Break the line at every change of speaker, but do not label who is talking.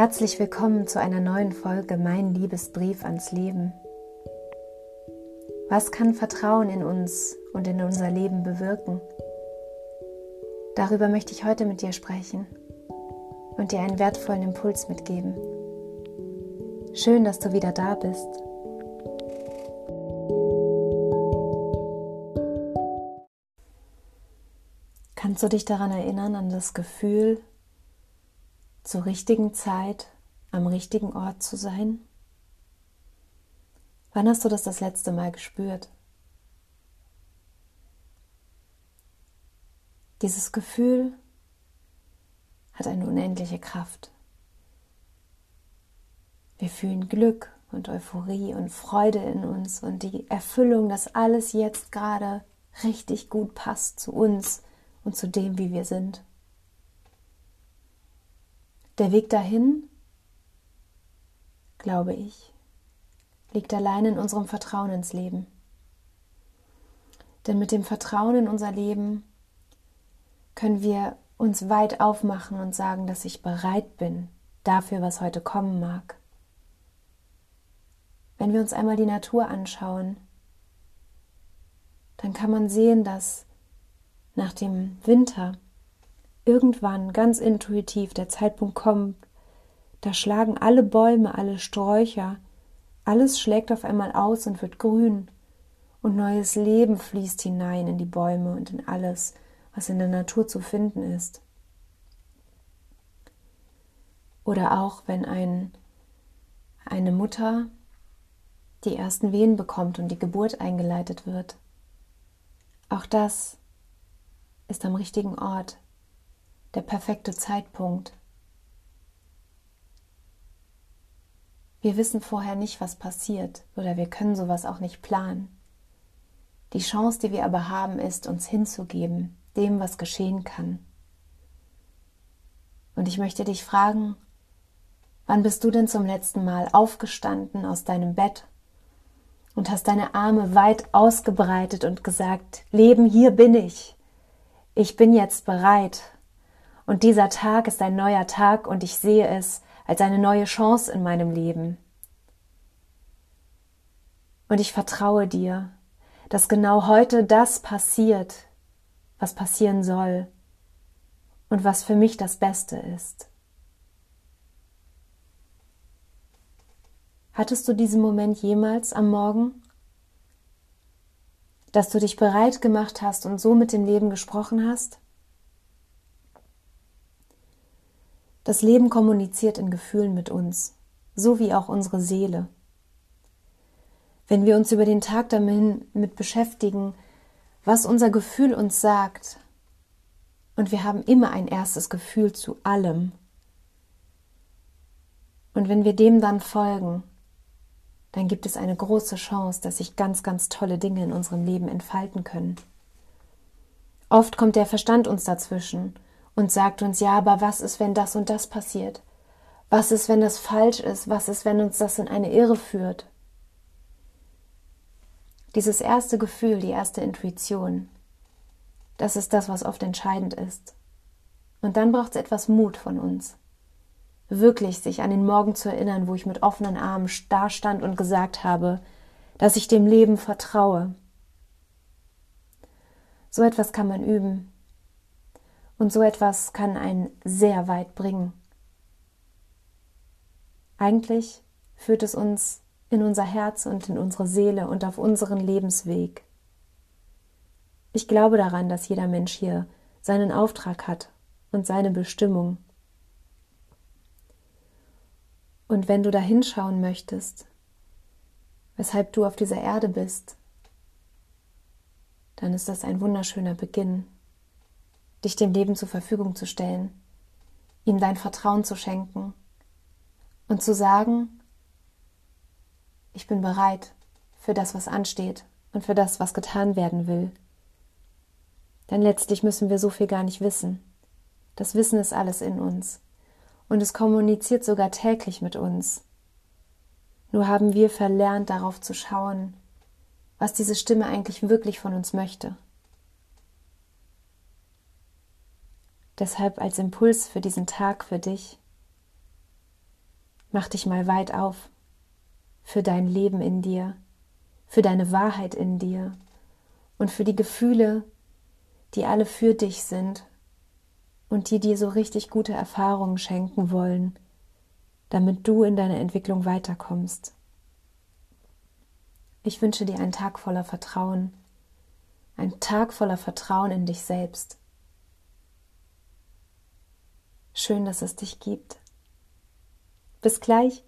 Herzlich willkommen zu einer neuen Folge Mein Liebesbrief ans Leben. Was kann Vertrauen in uns und in unser Leben bewirken? Darüber möchte ich heute mit dir sprechen und dir einen wertvollen Impuls mitgeben. Schön, dass du wieder da bist. Kannst du dich daran erinnern, an das Gefühl, zur richtigen Zeit am richtigen Ort zu sein? Wann hast du das das letzte Mal gespürt? Dieses Gefühl hat eine unendliche Kraft. Wir fühlen Glück und Euphorie und Freude in uns und die Erfüllung, dass alles jetzt gerade richtig gut passt zu uns und zu dem, wie wir sind. Der Weg dahin, glaube ich, liegt allein in unserem Vertrauen ins Leben. Denn mit dem Vertrauen in unser Leben können wir uns weit aufmachen und sagen, dass ich bereit bin dafür, was heute kommen mag. Wenn wir uns einmal die Natur anschauen, dann kann man sehen, dass nach dem Winter irgendwann ganz intuitiv der Zeitpunkt kommt, da schlagen alle Bäume, alle Sträucher, alles schlägt auf einmal aus und wird grün und neues Leben fließt hinein in die Bäume und in alles, was in der Natur zu finden ist. Oder auch wenn ein, eine Mutter die ersten Wehen bekommt und die Geburt eingeleitet wird. Auch das ist am richtigen Ort, der perfekte Zeitpunkt. Wir wissen vorher nicht, was passiert, oder wir können sowas auch nicht planen. Die Chance, die wir aber haben, ist, uns hinzugeben, dem, was geschehen kann. Und ich möchte dich fragen, wann bist du denn zum letzten Mal aufgestanden aus deinem Bett und hast deine Arme weit ausgebreitet und gesagt, Leben, hier bin ich. Ich bin jetzt bereit, und dieser Tag ist ein neuer Tag und ich sehe es als eine neue Chance in meinem Leben. Und ich vertraue dir, dass genau heute das passiert, was passieren soll und was für mich das Beste ist. Hattest du diesen Moment jemals am Morgen? Dass du dich bereit gemacht hast und so mit dem Leben gesprochen hast? Das Leben kommuniziert in Gefühlen mit uns, so wie auch unsere Seele. Wenn wir uns über den Tag damit beschäftigen, was unser Gefühl uns sagt, und wir haben immer ein erstes Gefühl zu allem, und wenn wir dem dann folgen, dann gibt es eine große Chance, dass sich ganz, ganz tolle Dinge in unserem Leben entfalten können. Oft kommt der Verstand uns dazwischen und sagt uns, ja, aber was ist, wenn das und das passiert? Was ist, wenn das falsch ist? Was ist, wenn uns das in eine Irre führt? Dieses erste Gefühl, die erste Intuition, das ist das, was oft entscheidend ist. Und dann braucht es etwas Mut von uns. Wirklich sich an den Morgen zu erinnern, wo ich mit offenen Armen dastand und gesagt habe, dass ich dem Leben vertraue. So etwas kann man üben. Und so etwas kann einen sehr weit bringen. Eigentlich führt es uns in unser Herz und in unsere Seele und auf unseren Lebensweg. Ich glaube daran, dass jeder Mensch hier seinen Auftrag hat und seine Bestimmung. Und wenn du da hinschauen möchtest, weshalb du auf dieser Erde bist, dann ist das ein wunderschöner Beginn dich dem Leben zur Verfügung zu stellen, ihm dein Vertrauen zu schenken und zu sagen, ich bin bereit für das, was ansteht und für das, was getan werden will. Denn letztlich müssen wir so viel gar nicht wissen. Das Wissen ist alles in uns. Und es kommuniziert sogar täglich mit uns. Nur haben wir verlernt, darauf zu schauen, was diese Stimme eigentlich wirklich von uns möchte. Deshalb als Impuls für diesen Tag für dich. Mach dich mal weit auf für dein Leben in dir, für deine Wahrheit in dir und für die Gefühle, die alle für dich sind und die dir so richtig gute Erfahrungen schenken wollen, damit du in deiner Entwicklung weiterkommst. Ich wünsche dir einen Tag voller Vertrauen, einen Tag voller Vertrauen in dich selbst. Schön, dass es dich gibt. Bis gleich.